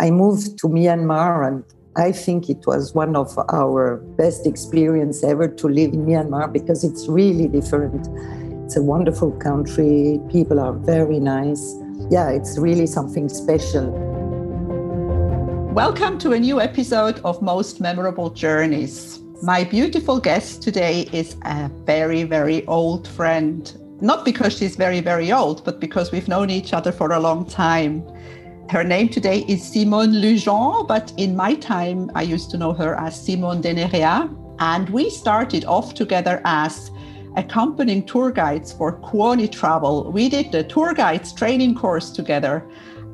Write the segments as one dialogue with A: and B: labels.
A: I moved to Myanmar and I think it was one of our best experience ever to live in Myanmar because it's really different. It's a wonderful country. People are very nice. Yeah, it's really something special.
B: Welcome to a new episode of Most Memorable Journeys. My beautiful guest today is a very, very old friend. Not because she's very, very old, but because we've known each other for a long time. Her name today is Simone Lujan, but in my time, I used to know her as Simone Denerea. And we started off together as accompanying tour guides for Kuoni Travel. We did the tour guides training course together.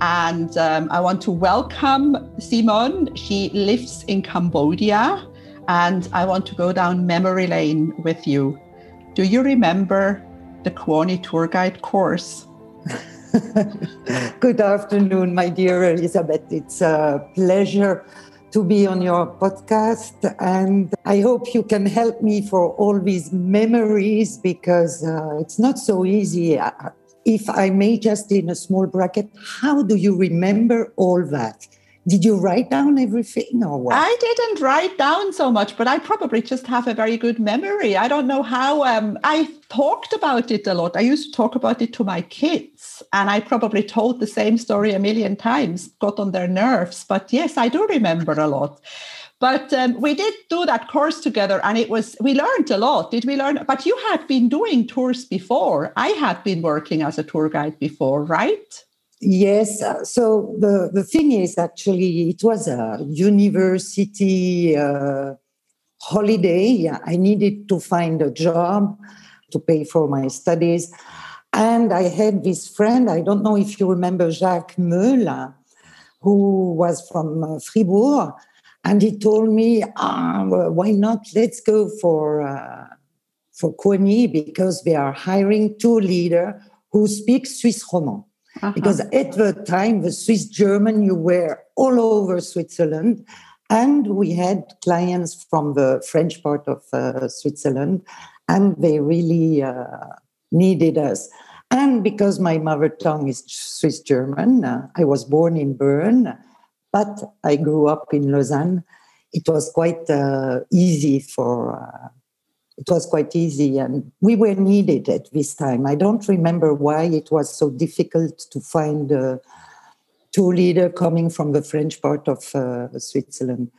B: And um, I want to welcome Simone. She lives in Cambodia. And I want to go down memory lane with you. Do you remember the Kuoni tour guide course?
A: Good afternoon, my dear Elizabeth. It's a pleasure to be on your podcast. And I hope you can help me for all these memories because uh, it's not so easy. Uh, if I may, just in a small bracket, how do you remember all that? Did you write down everything or what?
B: I didn't write down so much, but I probably just have a very good memory. I don't know how. Um, I talked about it a lot. I used to talk about it to my kids, and I probably told the same story a million times, got on their nerves. But yes, I do remember a lot. But um, we did do that course together, and it was we learned a lot. Did we learn? But you had been doing tours before. I had been working as a tour guide before, right?
A: Yes. Uh, so the, the thing is, actually, it was a university uh, holiday. I needed to find a job to pay for my studies. And I had this friend, I don't know if you remember Jacques Meul, who was from uh, Fribourg. And he told me, ah, well, why not? Let's go for, uh, for Kuoni because they are hiring two leaders who speak Swiss Romand. Uh-huh. Because at the time, the Swiss German, you were all over Switzerland. And we had clients from the French part of uh, Switzerland, and they really uh, needed us. And because my mother tongue is Swiss German, uh, I was born in Bern, but I grew up in Lausanne. It was quite uh, easy for uh, it was quite easy and we were needed at this time. I don't remember why it was so difficult to find a tour leader coming from the french part of uh, switzerland.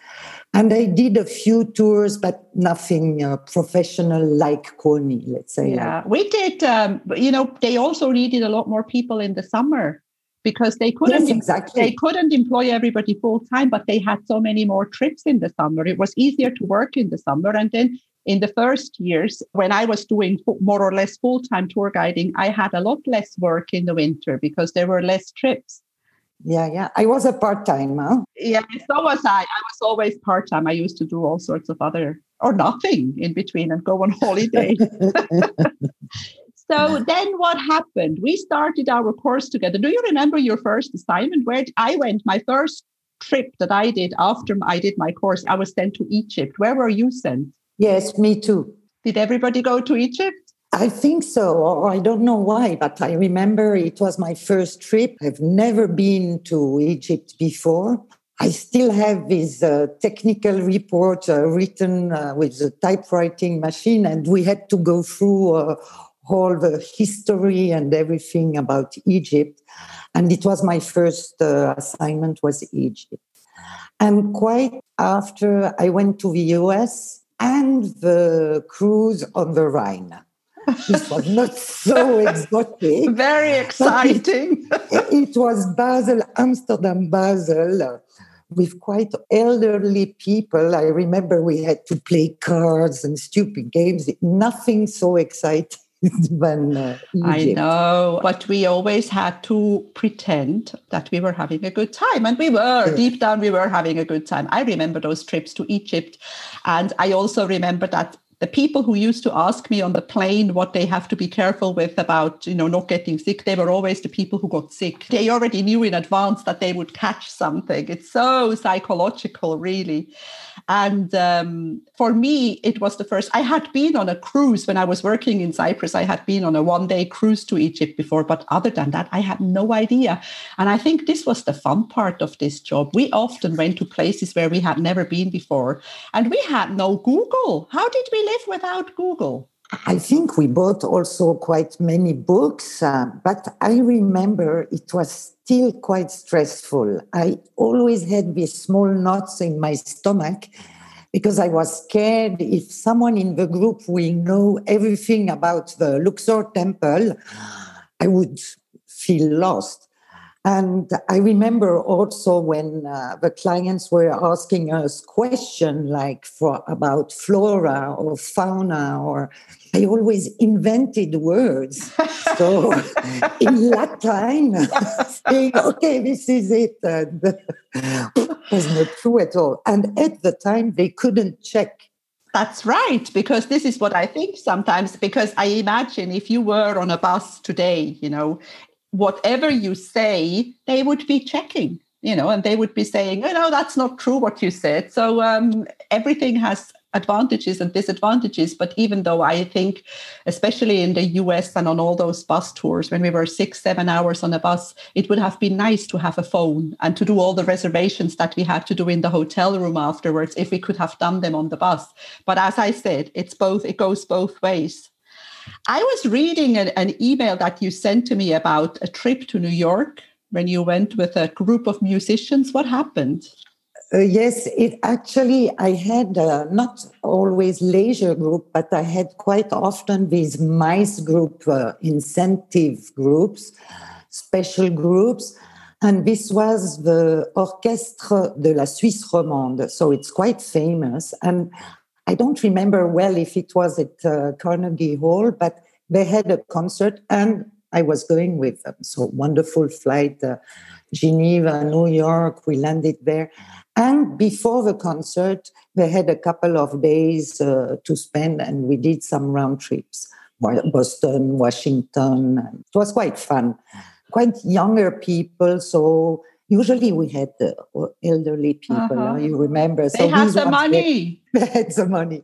A: And i did a few tours but nothing uh, professional like Kuoni let's say.
B: Yeah we did um, you know they also needed a lot more people in the summer because they couldn't
A: yes, exactly.
B: they couldn't employ everybody full time but they had so many more trips in the summer. It was easier to work in the summer and then in the first years, when I was doing more or less full time tour guiding, I had a lot less work in the winter because there were less trips.
A: Yeah, yeah. I was a part time, huh?
B: Yeah, so was I. I was always part time. I used to do all sorts of other or nothing in between and go on holiday. so then what happened? We started our course together. Do you remember your first assignment? Where I went, my first trip that I did after I did my course, I was sent to Egypt. Where were you sent?
A: Yes, me too.
B: Did everybody go to Egypt?
A: I think so, or I don't know why, but I remember it was my first trip. I've never been to Egypt before. I still have this uh, technical report uh, written uh, with a typewriting machine, and we had to go through uh, all the history and everything about Egypt. And it was my first uh, assignment was Egypt. And quite after I went to the US, and the cruise on the Rhine. This was not so exotic.
B: Very exciting.
A: It, it, was Basel, Amsterdam, Basel, with quite elderly people. I remember we had to play cards and stupid games. Nothing so exciting than uh,
B: I know, but we always had to pretend that we were having a good time, and we were yeah. deep down. We were having a good time. I remember those trips to Egypt, and I also remember that the people who used to ask me on the plane what they have to be careful with about you know not getting sick they were always the people who got sick. They already knew in advance that they would catch something. It's so psychological really. And um, for me it was the first i had been on a cruise when i was working in cyprus. I had been on a one day cruise to egypt before but other than that i had no idea. And i think this was the fun part of this job. We often went to places where we had never been before and we had no google. How did we live without Google?
A: I think we bought also quite many books, uh, but I remember it was still quite stressful. I always had these small knots in my stomach because I was scared if someone in the group will know everything about the Luxor temple, I would feel lost. And I remember also when uh, the clients were asking us questions like for about flora or fauna, or I always invented words. So in Latin, saying, okay, this is it. And was not true at all. And at the time, they couldn't check
B: that's right, because this is what I think sometimes. Because I imagine if you were on a bus today, you know, whatever you say, they would be checking, you know, and they would be saying, oh, no, that's not true what you said. So um, everything has advantages and disadvantages. But even though I think, especially in the US and on all those bus tours, when we were six, seven hours on a bus, it would have been nice to have a phone and to do all the reservations that we had to do in the hotel room afterwards if we could have done them on the bus. But as I said, it's both, it goes both ways. I was reading an, an, email that you sent to me about a trip to New York when you went with a group of musicians. What happened?
A: Uh, yes, it actually, I had uh, not always leisure group, but I had quite often these MICE group uh, incentive groups, special groups. And this was the Orchestre de la Suisse Romande. So it's quite famous. And I don't remember well if it was at uh, Carnegie Hall, but they had a concert and I was going with them. So wonderful flight, uh, Geneva, New York, we landed there. And before the concert, they had a couple of days uh, to spend and we did some round trips. Boston, Washington. It was quite fun. Quite younger people, so usually we had the elderly people uh-huh. you remember.
B: They so had the money.
A: they had the money.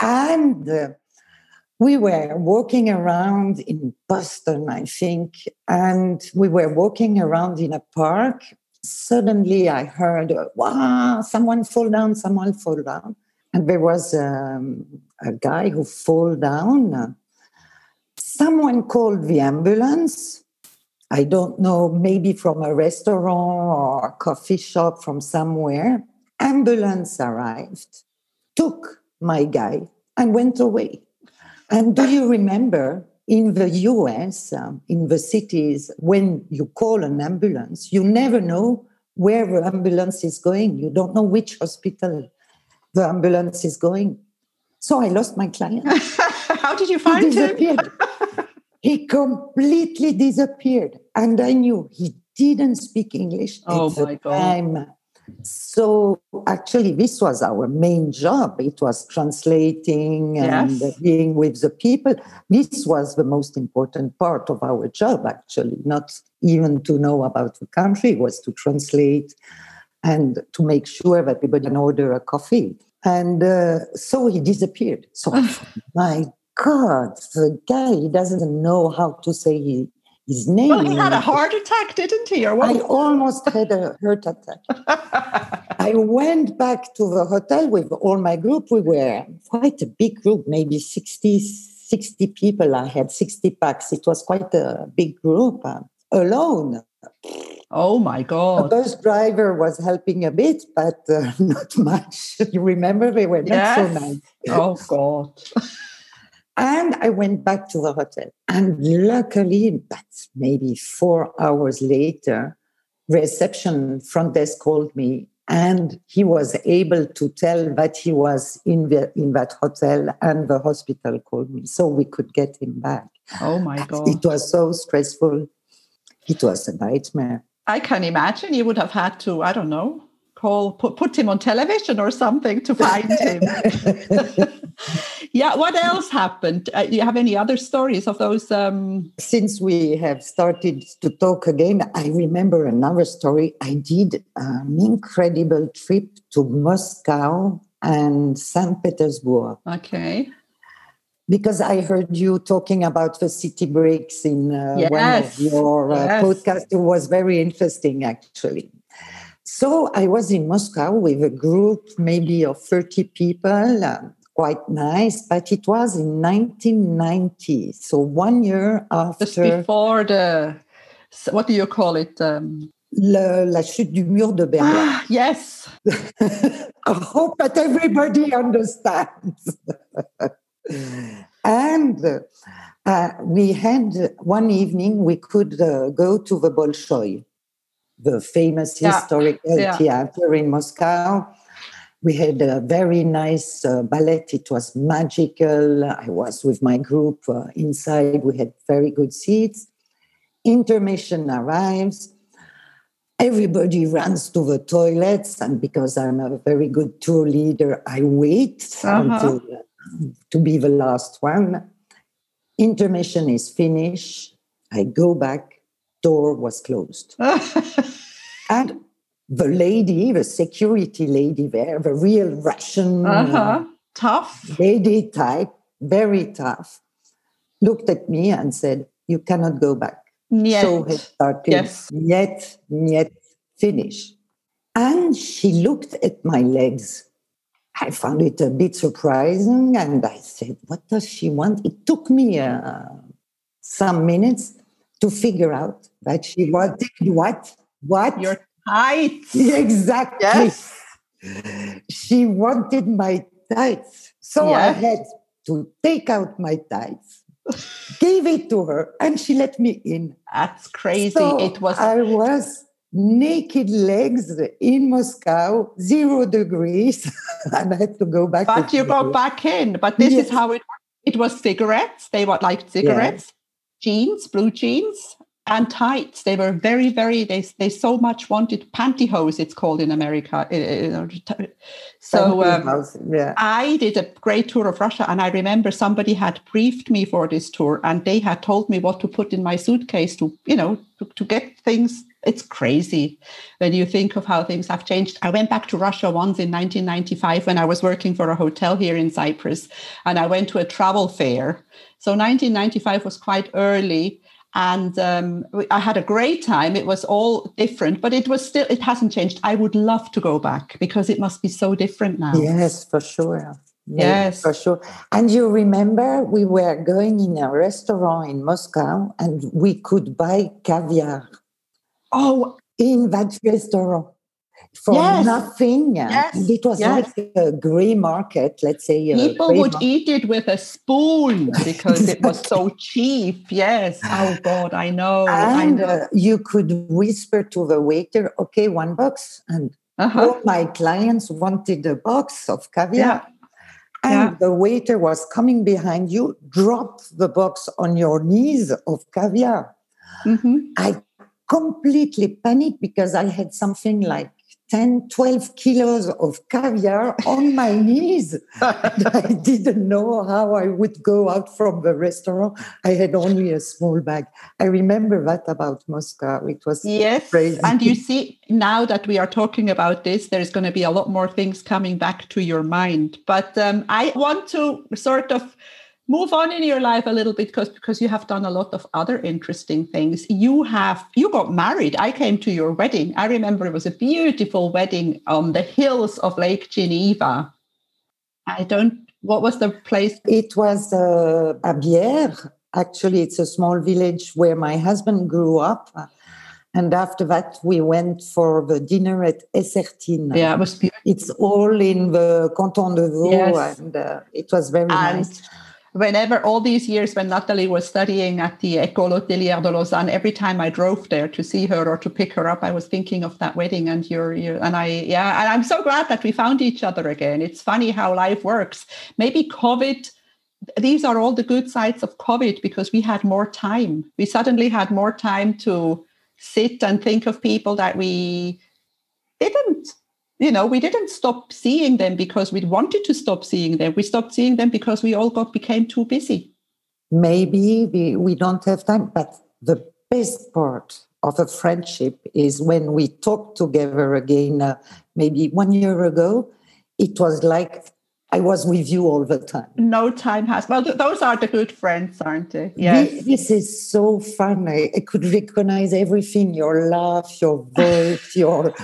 A: And uh, we were walking around in boston i think and we were walking around in a park. Suddenly i heard wow someone fall down someone fall down. And there was um, a guy who fall down. Someone called the ambulance I don't know, maybe from a restaurant or a coffee shop from somewhere. Ambulance arrived, took my guy, and went away. And do you remember in the US, um, in the cities, when you call an ambulance, you never know where the ambulance is going. You don't know which hospital the ambulance is going. So I lost my client.
B: How did you find him?
A: he completely disappeared. And I knew he didn't speak English
B: oh
A: at the
B: my
A: time. God. So actually, this was our main job. It was translating and yes. being with the people. This was the most important part of our job, actually, not even to know about the country, was to translate and to make sure that everybody can order a coffee. And uh, so he disappeared. So, my God, the guy he doesn't know how to say his name.
B: Well, he had a heart attack, didn't he? Or what?
A: I almost had a heart attack. I went back to the hotel with all my group. We were quite a big group, maybe 60, 60 people. I had 60 pax. It was quite a big group uh, alone.
B: Oh my God.
A: The bus driver was helping a bit, but uh, not much. You remember they were not yes. so nice.
B: Oh God.
A: And I went back to the hotel. And luckily, but maybe four hours later, reception front desk called me and he was able to tell that he was in the, in that hotel and the hospital called me so we could get him back.
B: Oh my god.
A: it was so stressful. It was a nightmare.
B: I can imagine you would have had to i don't know call put, put him on television or something to find him. yeah. What else happened? Uh, do you have any other stories of those? Um...
A: Since we have started to talk again, I remember another story. I did an incredible trip to Moscow and St. Petersburg.
B: Okay
A: because I heard you talking about the city breaks in uh, yes. one of your uh, yes. podcasts. It was very interesting, actually. So I was in Moscow with a group, maybe of 30 people, uh, quite nice, but it was in 1990. So one year after.
B: Just before the, what do you call it? Um,
A: Le, la chute du mur de Berlin. Ah,
B: yes.
A: I hope that everybody understands. and uh, we had one evening we could uh, go to the Bolshoi, the famous yeah. historical yeah. theater in Moscow. We had a very nice uh, ballet. It was magical. I was with my group uh, inside. We had very good seats. Intermission arrives. Everybody runs to the toilets, and because I'm a very good tour leader, I wait uh-huh. until to be the last one. Intermission is finished. I go back, door was closed. and the lady, the security lady there, the real Russian,
B: uh-huh. uh,
A: tough lady type, very tough, looked at me and said, You cannot go back.
B: Yet.
A: So it started, yes. yet, yet, finish. And she looked at my legs I found it a bit surprising and I said, What does she want? It took me uh, some minutes to figure out that she wanted what? What?
B: Your tights.
A: Exactly.
B: Yes.
A: She wanted my tights. So yes. I had to take out my tights, gave it to her, and she let me in.
B: That's crazy. So it was.
A: I was naked legs in Moscow, zero degrees, and I had to go back.
B: But you go back in. But this yes. is how it it was cigarettes. They were like cigarettes, jeans, blue jeans, and tights. They were very, very. They they so much wanted pantyhose. It's called in America. So um, yeah. I did a great tour of Russia, and I remember somebody had briefed me for this tour, and they had told me what to put in my suitcase to, you know, to, to get things it's crazy when you think of how things have changed. I went back to Russia once in 1995 when I was working for a hotel here in Cyprus, and I went to a travel fair. So 1995 was quite early, and um, I had a great time. It was all different, but it was still it hasn't changed. I would love to go back because it must be so different now.
A: Yes, for sure.
B: Yes,
A: for sure. And you remember we were going in a restaurant in Moscow and we could buy caviar
B: Oh,
A: in that restaurant for yes. nothing.
B: Yes.
A: It was yes. like a grey market, let's say.
B: People would market. eat it with a spoon because it was so cheap. Yes. Oh, God, I know.
A: And
B: I know.
A: Uh, you could whisper to the waiter, okay, one box. And uh-huh. all my clients wanted a box of caviar. Yeah. And yeah. the waiter was coming behind you, dropped the box on your knees of caviar. Mm-hmm. I completely panicked because I had something like 10, 12 kilos of caviar on my knees. I didn't know how I would go out from the restaurant. I had only a small bag. I remember that about Moscow. It was
B: yes.
A: crazy.
B: And you see, now that we are talking about this, there's going to be a lot more things coming back to your mind. But um, I want to sort of move on in your life a little bit because because you have done a lot of other interesting things. You have you got married. I came to your wedding. I remember it was a beautiful wedding on the hills of lake geneva. I don't what was the place?
A: It was uh, actually it's a small village where my husband grew up. And after that we went for the dinner at Essertine.
B: Yeah, it was beautiful.
A: It's all in the Canton de Vaud, yes. and uh, it was very and nice
B: whenever all these years when Natalie was studying at the École Hôtelière de Lausanne, every time I drove there to see her or to pick her up, I was thinking of that wedding and you're, you and I, yeah, and I'm so glad that we found each other again. It's funny how life works. Maybe COVID, these are all the good sides of COVID because we had more time. We suddenly had more time to sit and think of people that we didn't you know, we didn't stop seeing them because we wanted to stop seeing them. We stopped seeing them because we all got became too busy.
A: Maybe we, we don't have time, but the best part of a friendship is when we talk together again, uh, maybe one year ago, it was like I was with you all the time.
B: No time has. Well, th- those are the good friends, aren't they? Yes.
A: This, this is so fun. I, I, could recognize everything your laugh, your voice, your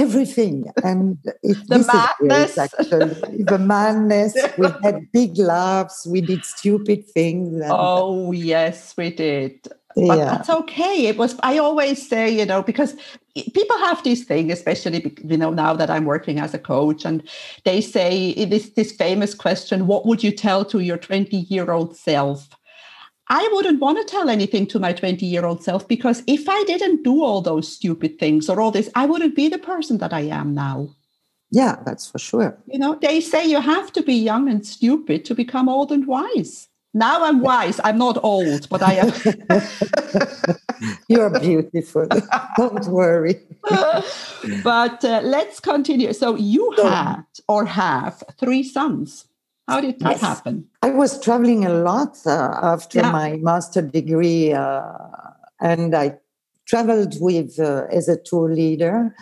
A: everything. And it,
B: the madness.
A: Actually. the madness. We had big laughs. We did stupid things.
B: And, oh, yes, we did. But that's okay. It was, I always say, you know, because people have this thing, especially, you know, now that I'm working as a coach, and they say this, this famous question, what would you tell to your 20 year old self? I wouldn't want to tell anything to my 20 year old self because if I didn't do all those stupid things or all this, I wouldn't be the person that I am now.
A: Yeah, that's for sure.
B: You know, they say you have to be young and stupid to become old and wise. Now I'm wise. I'm not old, but I am.
A: You're beautiful. Don't worry.
B: but uh, let's continue. So you had or have three sons. How did that yes. happen?
A: I was traveling a lot uh, after yeah. my master degree, uh, and I traveled with uh, as a tour leader.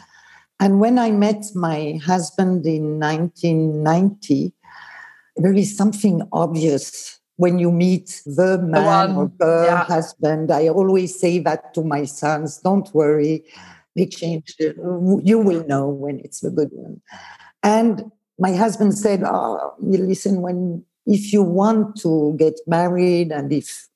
A: And when I met my husband in 1990, there is something obvious when you meet the man the or the yeah. husband. I always say that to my sons don't worry, they change. You will know when it's the good one. And my husband said, Oh, listen, when if you want to get married and if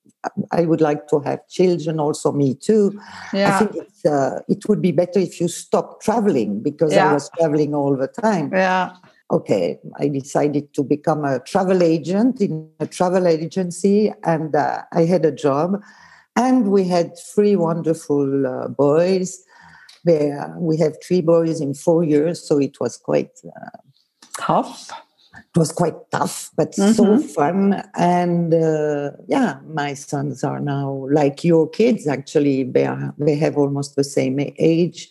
A: I would like to have children, also me too. Yeah. I think it's, uh, it would be better if you stop traveling because yeah. I was traveling all the time.
B: Yeah
A: okay, I decided to become a travel agent in a travel agency, and uh, I had a job. And we had three wonderful uh, boys. There, we have three boys in four years, so it was quite uh,
B: tough.
A: It was quite tough, but mm-hmm. so fun. And uh, yeah, my sons are now like your kids. Actually, they are, they have almost the same age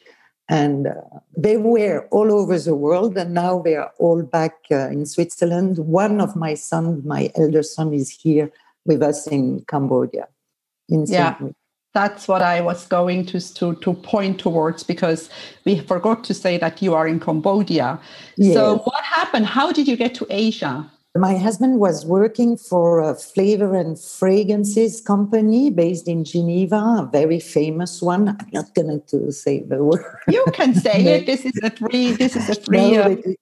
A: and uh, they were all over the world and now they are all back uh, in switzerland one of my sons my elder son is here with us in cambodia
B: in yeah that's what i was going to, to, to point towards because we forgot to say that you are in cambodia yes. so what happened how did you get to asia
A: my husband was working for a flavor and fragrances company based in Geneva, a very famous one. I'm not going to say the word.
B: You can say it. This is a free. This is a free. No, uh...
A: it,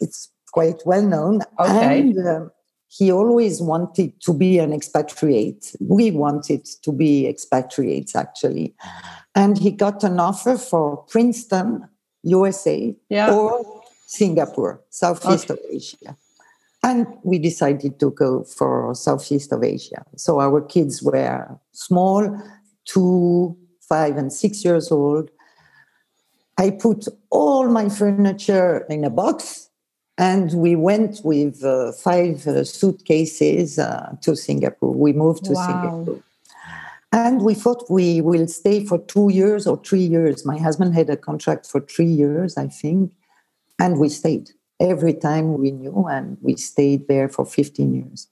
A: it's quite well known.
B: Okay.
A: And, uh, he always wanted to be an expatriate. We wanted to be expatriates, actually. And he got an offer for Princeton, USA,
B: yeah.
A: or Singapore, Southeast okay. of Asia. And we decided to go for Southeast of Asia. So our kids were small, two, five, and six years old. I put all my furniture in a box and we went with uh, five uh, suitcases uh, to Singapore. We moved to wow. Singapore. And we thought we will stay for two years or three years. My husband had a contract for three years, I think, and we stayed every time we knew, and we stayed there for 15 years.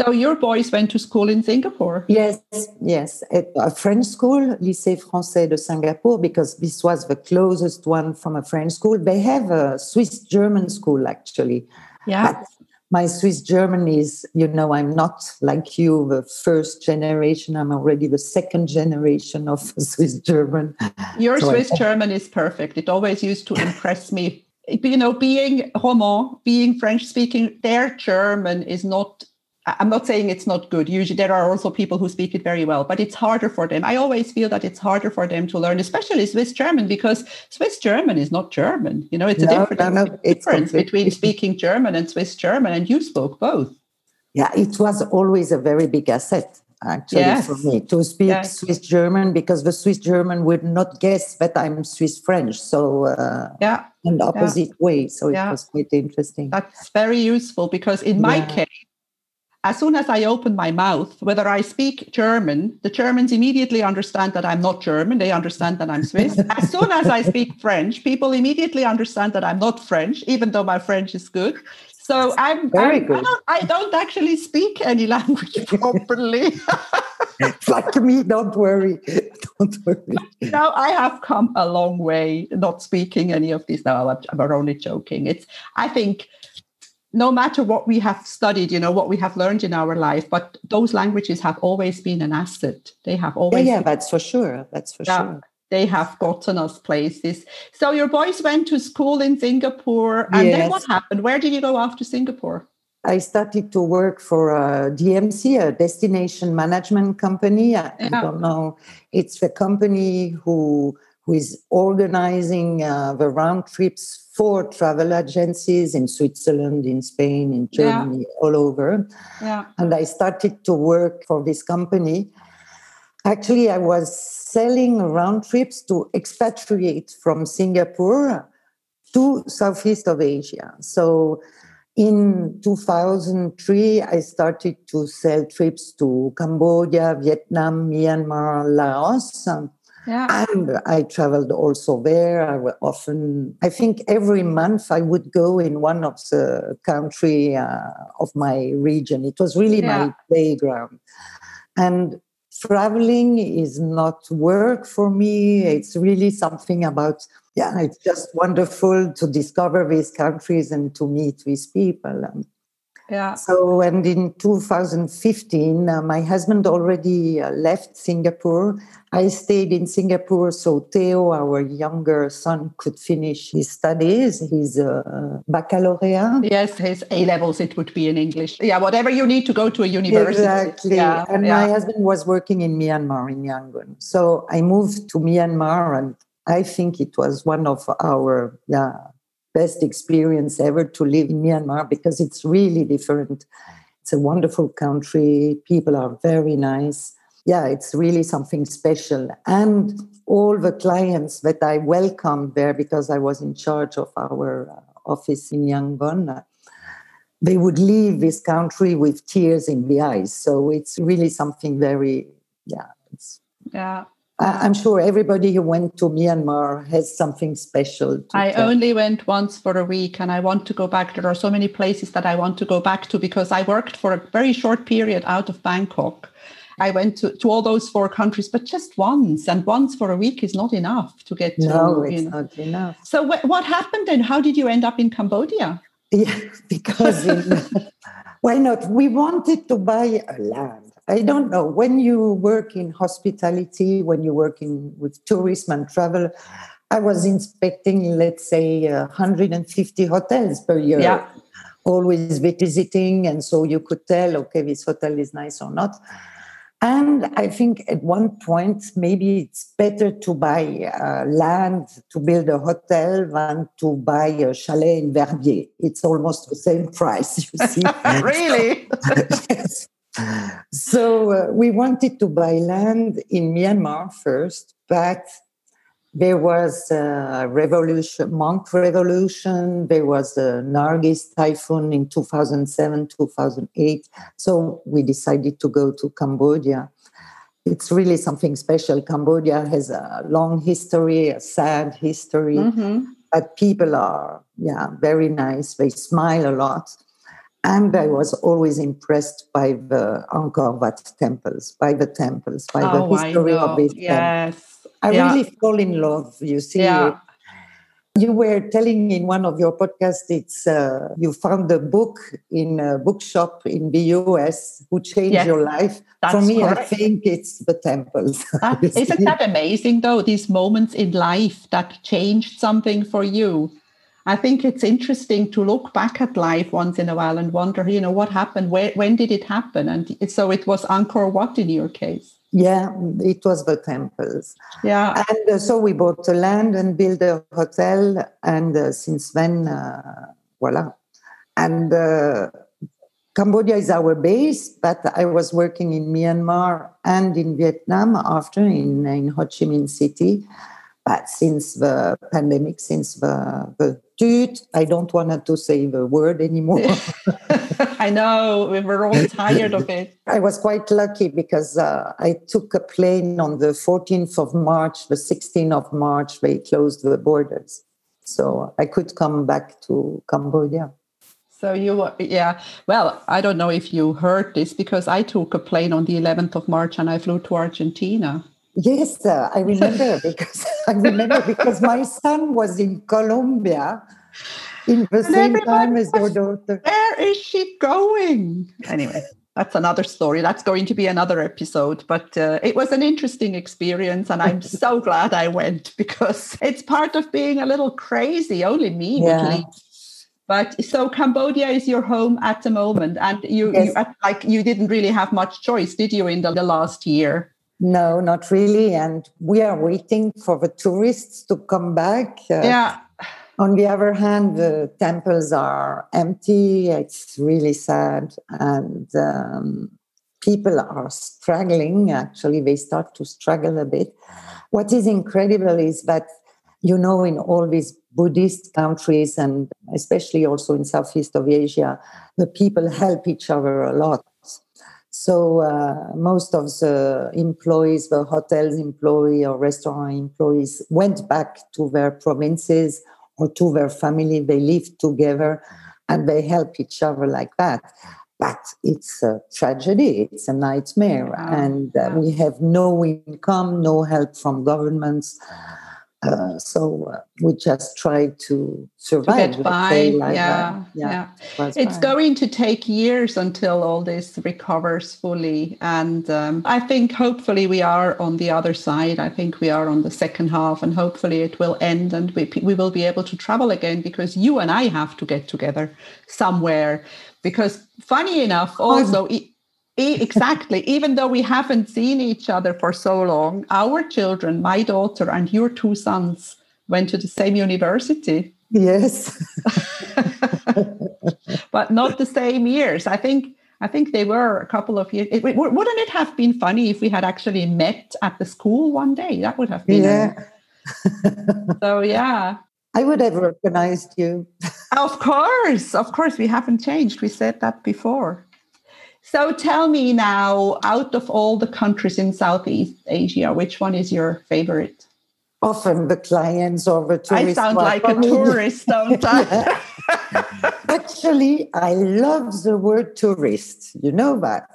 B: So your boys went to school in Singapore?
A: Yes, yes, at a French school, Lycée Français de Singapour, because this was the closest one from a French school. They have a Swiss German school actually.
B: Yeah. But
A: my Swiss German is, you know, I'm not like you, the first generation. I'm already the second generation of Swiss German.
B: Your so Swiss I, German is perfect. It always used to impress me you know, being Romand, being French speaking, their German is not. I'm not saying it's not good. Usually, there are also people who speak it very well, but it's harder for them. I always feel that it's harder for them to learn, especially Swiss German, because Swiss German is not German. You know, it's no, a difference, no, no, it's difference between speaking German and Swiss German, and you spoke both.
A: Yeah, it was always a very big asset actually yes. for me to speak yes. Swiss German because the Swiss German would not guess that I'm Swiss French. So uh,
B: yeah,
A: in the opposite yeah. way. So it was quite interesting.
B: That's very useful because in my case, as soon as I open my mouth, whether I speak German, the Germans immediately understand that I'm not German. They understand that I'm Swiss. as soon as I speak French, people immediately understand that I'm not French, even though my French is good. So I'm very I'm, good. I don't, I don't actually speak any language properly.
A: It's like me, don't worry. Don't worry.
B: Now I have come a long way not speaking any of these. No, I'm, I'm only joking. It's I think no matter what we have studied, you know, what we have learned in our life, but those languages have always been an asset. They have always.
A: Yeah, yeah that's for sure. That's for yeah, sure.
B: They have gotten us places. So your boys went to school in Singapore, and yes. then what happened? Where did you go after Singapore?
A: I started to work for uh, a DMC, a destination management company. I, yeah. I don't know. It's a company who who is organizing uh, the round trips for travel agencies in Switzerland, in Spain, in Germany, yeah. all over. Yeah. And I started to work for this company. Actually, I was selling round trips to expatriate from Singapore to Southeast of Asia. So in 2003, I started to sell trips to Cambodia, Vietnam, Myanmar, Laos. Yeah. And I traveled also there. I would often, I think every month I would go in one of the country uh, of my region. It was really yeah. my playground. And traveling is not work for me. It's really something about, yeah, it's just wonderful to discover these countries and to meet these people.
B: Yeah.
A: So, and in 2015, uh, my husband already uh, left Singapore. I stayed in Singapore so Theo, our younger son, could finish his studies, his uh, baccalaureate.
B: Yes, his A levels, it would be in English. Yeah, whatever you need to go to a university.
A: Exactly. Yeah, and yeah. my husband was working in Myanmar, in Yangon. So I moved to Myanmar, and I think it was one of our, yeah, best experience ever to live in Myanmar because it's really different. It's a wonderful country. People are very nice. Yeah, it's really something special. And all the clients that I welcomed there because I was in charge of our uh, office in Yangon, they would leave this country with tears in the eyes. So it's really something very, yeah.
B: it's yeah.
A: I'm sure everybody who went to Myanmar has something special.
B: I tell. only went once for a week and I want to go back. There are so many places that I want to go back to because I worked for a very short period out of Bangkok. I went to, to all those four countries, but just once, and once for a week is not enough to get to.
A: No, it's you know. not enough.
B: So, wh- what happened and how did you end up in Cambodia?
A: Yeah, because in, why not? We wanted to buy a land I don't know. When you work in hospitality, when you work in with tourism and travel, I was inspecting, let's say, uh, 150 hotels per year. Yeah. Always visiting, and so you could tell, okay, this hotel is nice or not. And I think at one point, maybe it's better to buy uh, land to build a hotel than to buy a chalet in Verbier. It's almost the same price, you see.
B: really?
A: yes so uh, we wanted to buy land in Myanmar first, but there was a revolution, monk revolution. There was a Nargis typhoon in 2007, 2008. So we decided to go to Cambodia. It's really something special. Cambodia has a long history, a sad history, mm-hmm. but people are, yeah, very nice. They smile a lot. And I was always impressed by the Angkor Wat temples, by the temples, by oh, the history of it.
B: Yes.
A: I yeah. really fall in love, you see. Yeah. You were telling in one of your podcasts, it's uh, you found a book in a bookshop in the US who changed yes, your life. For me, correct. I think it's the temples.
B: That, isn't that amazing, though? These moments in life that changed something for you. I think it's interesting to look back at life once in a while and wonder, you know, what happened? Where, when did it happen? And so it was Angkor Wat in your case.
A: Yeah, it was the temples.
B: Yeah.
A: And uh, so we bought the land and built a hotel. And uh, since then, uh, voila. And uh, Cambodia is our base, but I was working in Myanmar and in Vietnam after in, in Ho Chi Minh City. But since the pandemic, since the, the I don't want to say the word anymore.
B: I know we were all tired of it.
A: I was quite lucky because uh, I took a plane on the 14th of March. The 16th of March, they closed the borders, so I could come back to Cambodia.
B: So you, were, yeah. Well, I don't know if you heard this because I took a plane on the 11th of March and I flew to Argentina.
A: Yes, uh, I remember because I remember because my son was in Colombia in the and same time as your daughter.
B: Where is she going? Anyway, that's another story. That's going to be another episode. But uh, it was an interesting experience, and I'm so glad I went because it's part of being a little crazy. Only me yeah. But so Cambodia is your home at the moment, and you, yes. you like you didn't really have much choice, did you, in the, the last year?
A: No, not really. And we are waiting for the tourists to come back.
B: Uh, yeah.
A: On the other hand, the temples are empty. It's really sad. And um, people are struggling. Actually, they start to struggle a bit. What is incredible is that, you know, in all these Buddhist countries and especially also in Southeast of Asia, the people help each other a lot. So uh, most of the employees, the hotels employee or restaurant employees, went back to their provinces or to their family. They lived together, and they help each other like that. But it's a tragedy. It's a nightmare, and uh, we have no income, no help from governments. Uh, so uh, we just try to survive.
B: To by, like yeah, yeah, yeah. It's going to take years until all this recovers fully, and um, I think hopefully we are on the other side. I think we are on the second half, and hopefully it will end, and we we will be able to travel again because you and I have to get together somewhere. Because funny enough, also. Oh exactly. Even though we haven't seen each other for so long, our children, my daughter and your two sons, went to the same university.
A: Yes.
B: but not the same years. I think I think they were a couple of years. It, wouldn't it have been funny if we had actually met at the school one day? That would have been.
A: Yeah.
B: A, so yeah.
A: I would have recognized you.
B: of course, of course, we haven't changed. We said that before. So tell me now, out of all the countries in Southeast Asia, which one is your favorite?
A: Often the clients or the tourists.
B: I sound like a tourist, don't I?
A: Actually, I love the word tourist. You know that?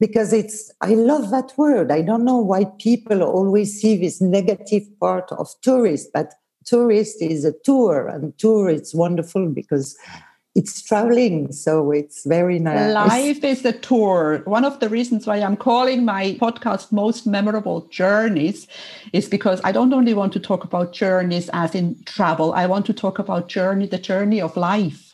A: Because it's, I love that word. I don't know why people always see this negative part of tourist, but tourist is a tour, and tour is wonderful because it's traveling so it's very nice.
B: Life is a tour. One of the reasons why i'm calling my podcast most memorable journeys is because i don't only want to talk about journeys as in travel. I want to talk about journey the journey of life.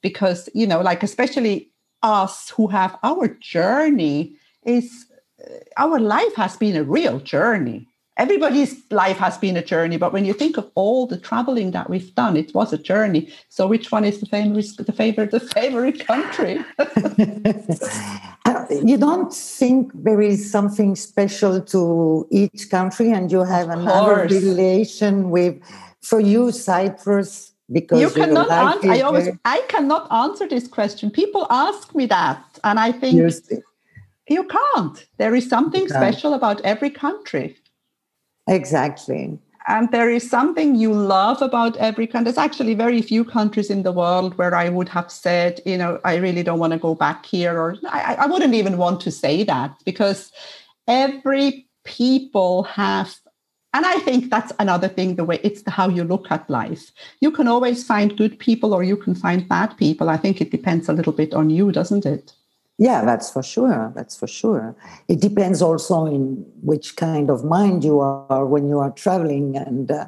B: Because you know like especially us who have our journey is uh, our life has been a real journey everybody's life has been a journey but when you think of all the traveling that we've done it was a journey. So which one is the favorite the favorite the favorite country?
A: You don't think there is something special to each country and you have another relation with for you cyprus because
B: you cannot answer i always i cannot answer this question. People ask me that and i think you can't. There is something special about every country
A: Exactly.
B: And there is something you love about every country. There's actually very few countries in the world where I would have said, you know, I really don't want to go back here, or I, I wouldn't even want to say that because every people have and i think that's another thing the way it's the, how you look at life you can always find good people or you can find bad people i think it depends a little bit on you doesn't it
A: yeah, that's for sure. That's for sure. It depends also in which kind of mind you are when you are traveling. And uh,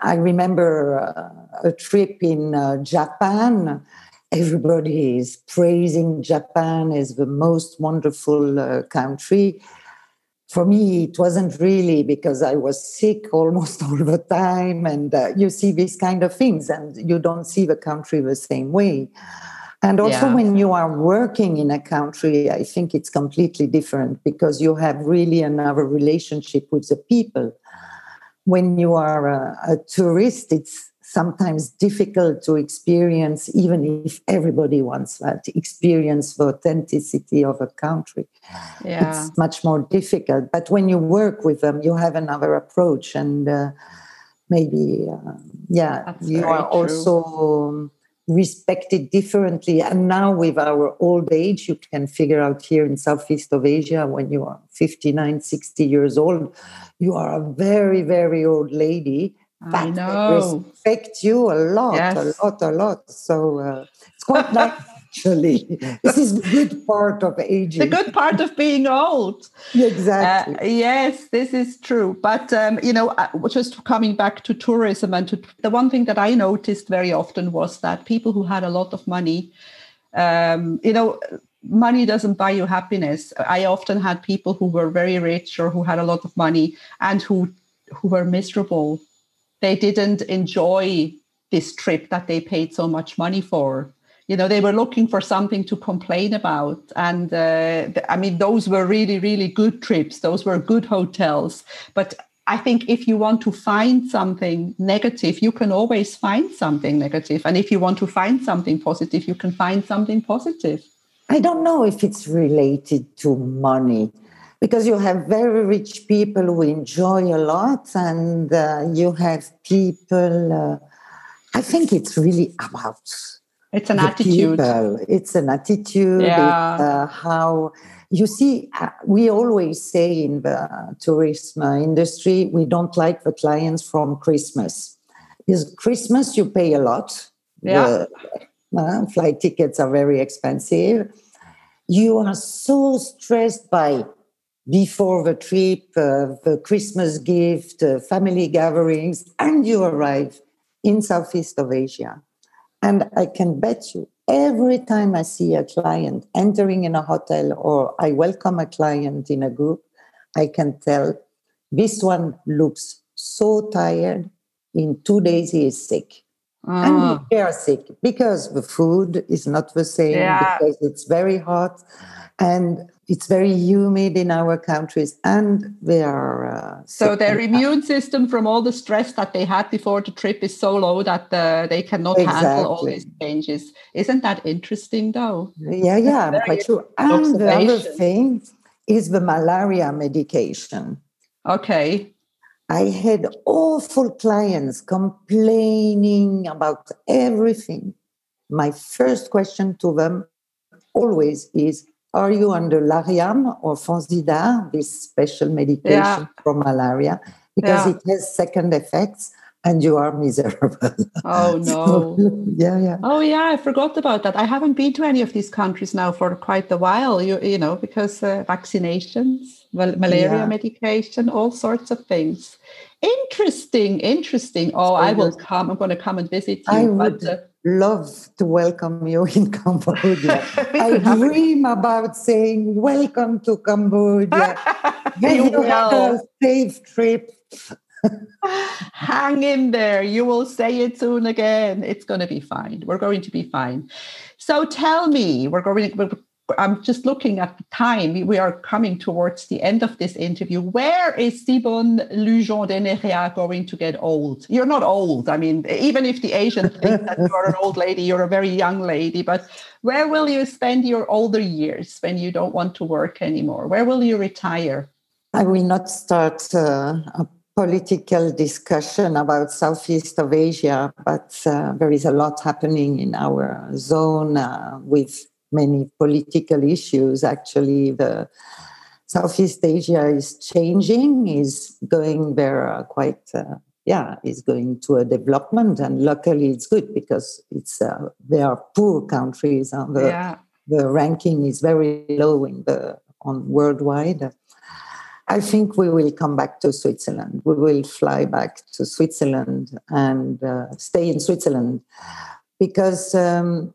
A: I remember uh, a trip in uh, Japan. Everybody is praising Japan as the most wonderful uh, country. For me, it wasn't really because I was sick almost all the time. And uh, you see these kind of things, and you don't see the country the same way. And also, yeah. when you are working in a country, I think it's completely different because you have really another relationship with the people. When you are a, a tourist, it's sometimes difficult to experience, even if everybody wants that experience the authenticity of a country. Yeah. It's much more difficult. But when you work with them, you have another approach, and uh, maybe, uh, yeah, That's you are true. also respected differently. And now, with our old age, you can figure out here in Southeast of Asia, when you are 59, 60 years old, you are a very, very old lady
B: I know.
A: respect you a lot, yes. a lot, a lot. So uh, it's quite nice. Actually, this is the good part of aging.
B: The good part of being old.
A: exactly.
B: Uh, yes, this is true. But um, you know, uh, just coming back to tourism and to the one thing that I noticed very often was that people who had a lot of money, um, you know, money doesn't buy you happiness. I often had people who were very rich or who had a lot of money and who who were miserable they didn't enjoy this trip that they paid so much money for you know they were looking for something to complain about. And uh, i mean those were really really good trips. Those were good hotels. But i think if you want to find something negative you can always find something negative. And if you want to find something positive you can find something positive.
A: I don't know if it's related to money because you have very rich people who enjoy a lot and uh, you have people uh, i think it's really about
B: it's an attitude
A: people. it's an attitude yeah. It's, uh, how you see uh, we always say in the tourism industry we don't like the clients from christmas because christmas you pay a lot
B: yeah.
A: The, uh, flight tickets are very expensive you are so stressed by before the trip, uh, the Christmas gift, uh, family gatherings, and you arrive in Southeast of Asia. And I can bet you every time I see a client entering in a hotel or I welcome a client in a group, I can tell this one looks so tired. In two days, he is sick. And ah. they are sick because the food is not the same, yeah. because it's very hot. And it's very humid in our countries and they are uh,
B: so their immune system from all the stress that they had before the trip is so low that uh, they cannot exactly. handle all these changes. Isn't that interesting though?
A: Yeah yeah i'm quite sure. And the other thing is the malaria medication.
B: Okay.
A: I had awful clients complaining about everything. My first question to them always is are you under Lariam or Fansidar, this special medication yeah. for malaria? Because yeah. it has second effects and you are miserable.
B: Oh no.
A: so, yeah, yeah.
B: Oh yeah, I forgot about that. I haven't been to any of these countries now for quite a while, you, you know, because uh, vaccinations, well, malaria yeah. medication, all sorts of things. Interesting, interesting. Oh, I will come. I'm going to come and visit you.
A: I but, would, uh, love to welcome you in Cambodia. I dream about saying, Welcome to Cambodia. you have a safe trip.
B: Hang in there. You will say it soon again. It's going to be fine. We're going to be fine. So tell me, we're going to, I'm just looking at the time. We are coming towards the end of this interview. Where is Simone Lujon de Nerea going to get old? You're not old. I mean, even if the Asians think that you're an old lady, you're a very young lady. But where will you spend your older years when you don't want to work anymore? Where will you retire?
A: I will not start uh, a political discussion about Southeast of Asia, but uh, there is a lot happening in our zone uh, with many political issues. Actually, the Southeast Asia is changing, is going there uh, quite, uh, yeah, is going to a development, and luckily it's good because it's uh, they are poor countries, and the yeah. the ranking is very low in the on worldwide. I think we will come back to Switzerland. We will fly back to Switzerland and uh, stay in Switzerland because um,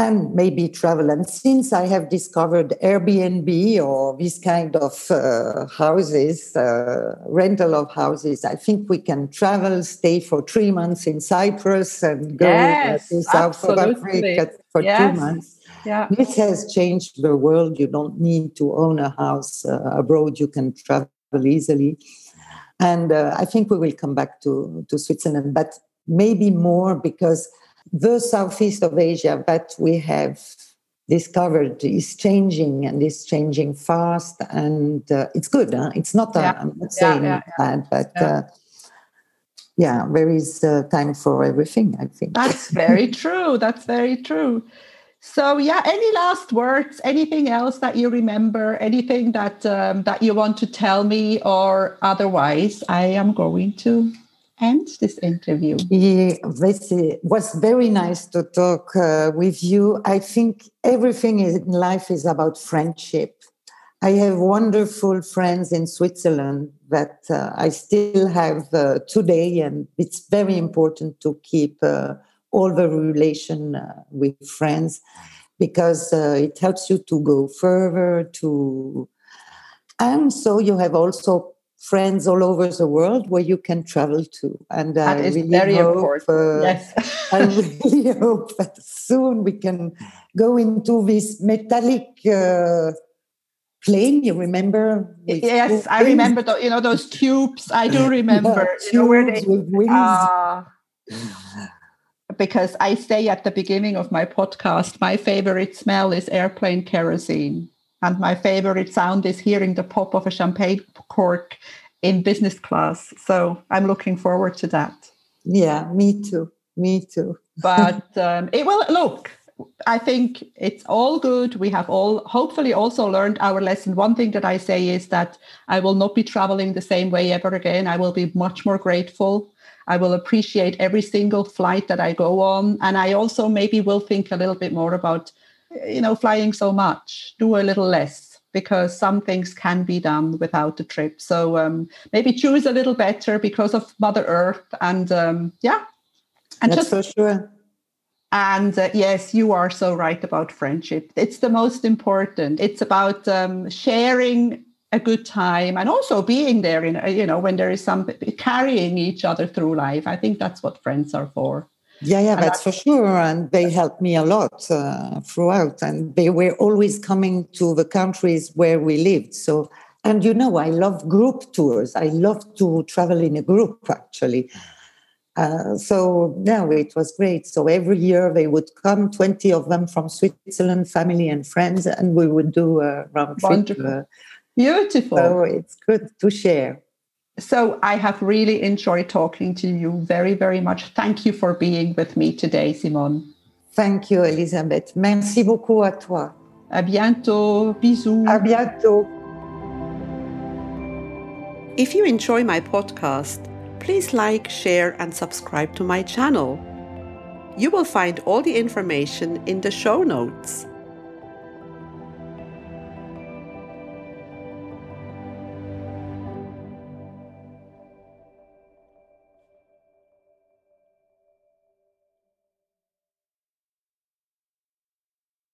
A: and maybe travel. And since I have discovered Airbnb or this kind of uh, houses, uh, rental of houses, I think we can travel, stay for three months in Cyprus and go yes, to South Africa for yes. two months.
B: Yeah.
A: This has changed the world. You don't need to own a house uh, abroad. You can travel easily. And uh, I think we will come back to, to Switzerland. But maybe more because the southeast of Asia that we have discovered is changing and is changing fast and uh, it's good huh? it's not uh, yeah. i'm not saying yeah, yeah, bad but uh, yeah there is uh, time for everything i think.
B: That's very true. That's very true. So yeah any last words? Anything else that you remember? Anything that um, that you want to tell me or otherwise? I am going to end this interview.
A: Yeah, it was very nice to talk uh, with you. I think everything in life is about friendship. I have wonderful friends in Switzerland that uh, I still have uh, today, and it's very important to keep uh, all the relation uh, with friends because uh, it helps you to go further. To and so you have also friends all over the world where you can travel to. And
B: that I really very hope, important. Uh,
A: yes. I really hope that soon we can go into this metallic uh, plane. You remember?
B: Yes, I remember. The, you know those tubes. I do remember.
A: you know where they. With wings. Uh,
B: because I say at the beginning of my podcast, my favorite smell is airplane kerosene. And my favorite sound is hearing the pop of a champagne cork in business class. So I'm looking forward to that.
A: Yeah, me too. Me too.
B: but um, it will look. I think it's all good. We have all hopefully also learned our lesson. One thing that I say is that I will not be traveling the same way ever again. I will be much more grateful. I will appreciate every single flight that I go on. And I also maybe will think a little bit more about you know, flying so much, do a little less because some things can be done without the trip. So um, maybe choose a little better because of Mother Earth. And um, yeah,
A: and That's just for sure.
B: And uh, yes, you are so right about friendship. It's the most important. It's about um, sharing a good time and also being there in you know when there is some carrying each other through life. I think that's what friends are for.
A: Yeah, yeah, that's for sure. And they helped me a lot uh, throughout. And they were always coming to the countries where we lived. So, and you know, I love group tours. I love to travel in a group, actually. Uh, so, yeah, it was great. So every year they would come, 20 of them from Switzerland, family and friends, and we would do a round trip. Wonderful.
B: Beautiful.
A: So it's good to share.
B: So I have really enjoyed talking to you very, very much. Thank you for being with me today, Simone.
A: Thank you, Elisabeth. Merci beaucoup à toi.
B: À bientôt. Bisous.
A: À bientôt.
B: If you enjoy my podcast, please like, share, and subscribe to my channel. You will find all the information in the show notes.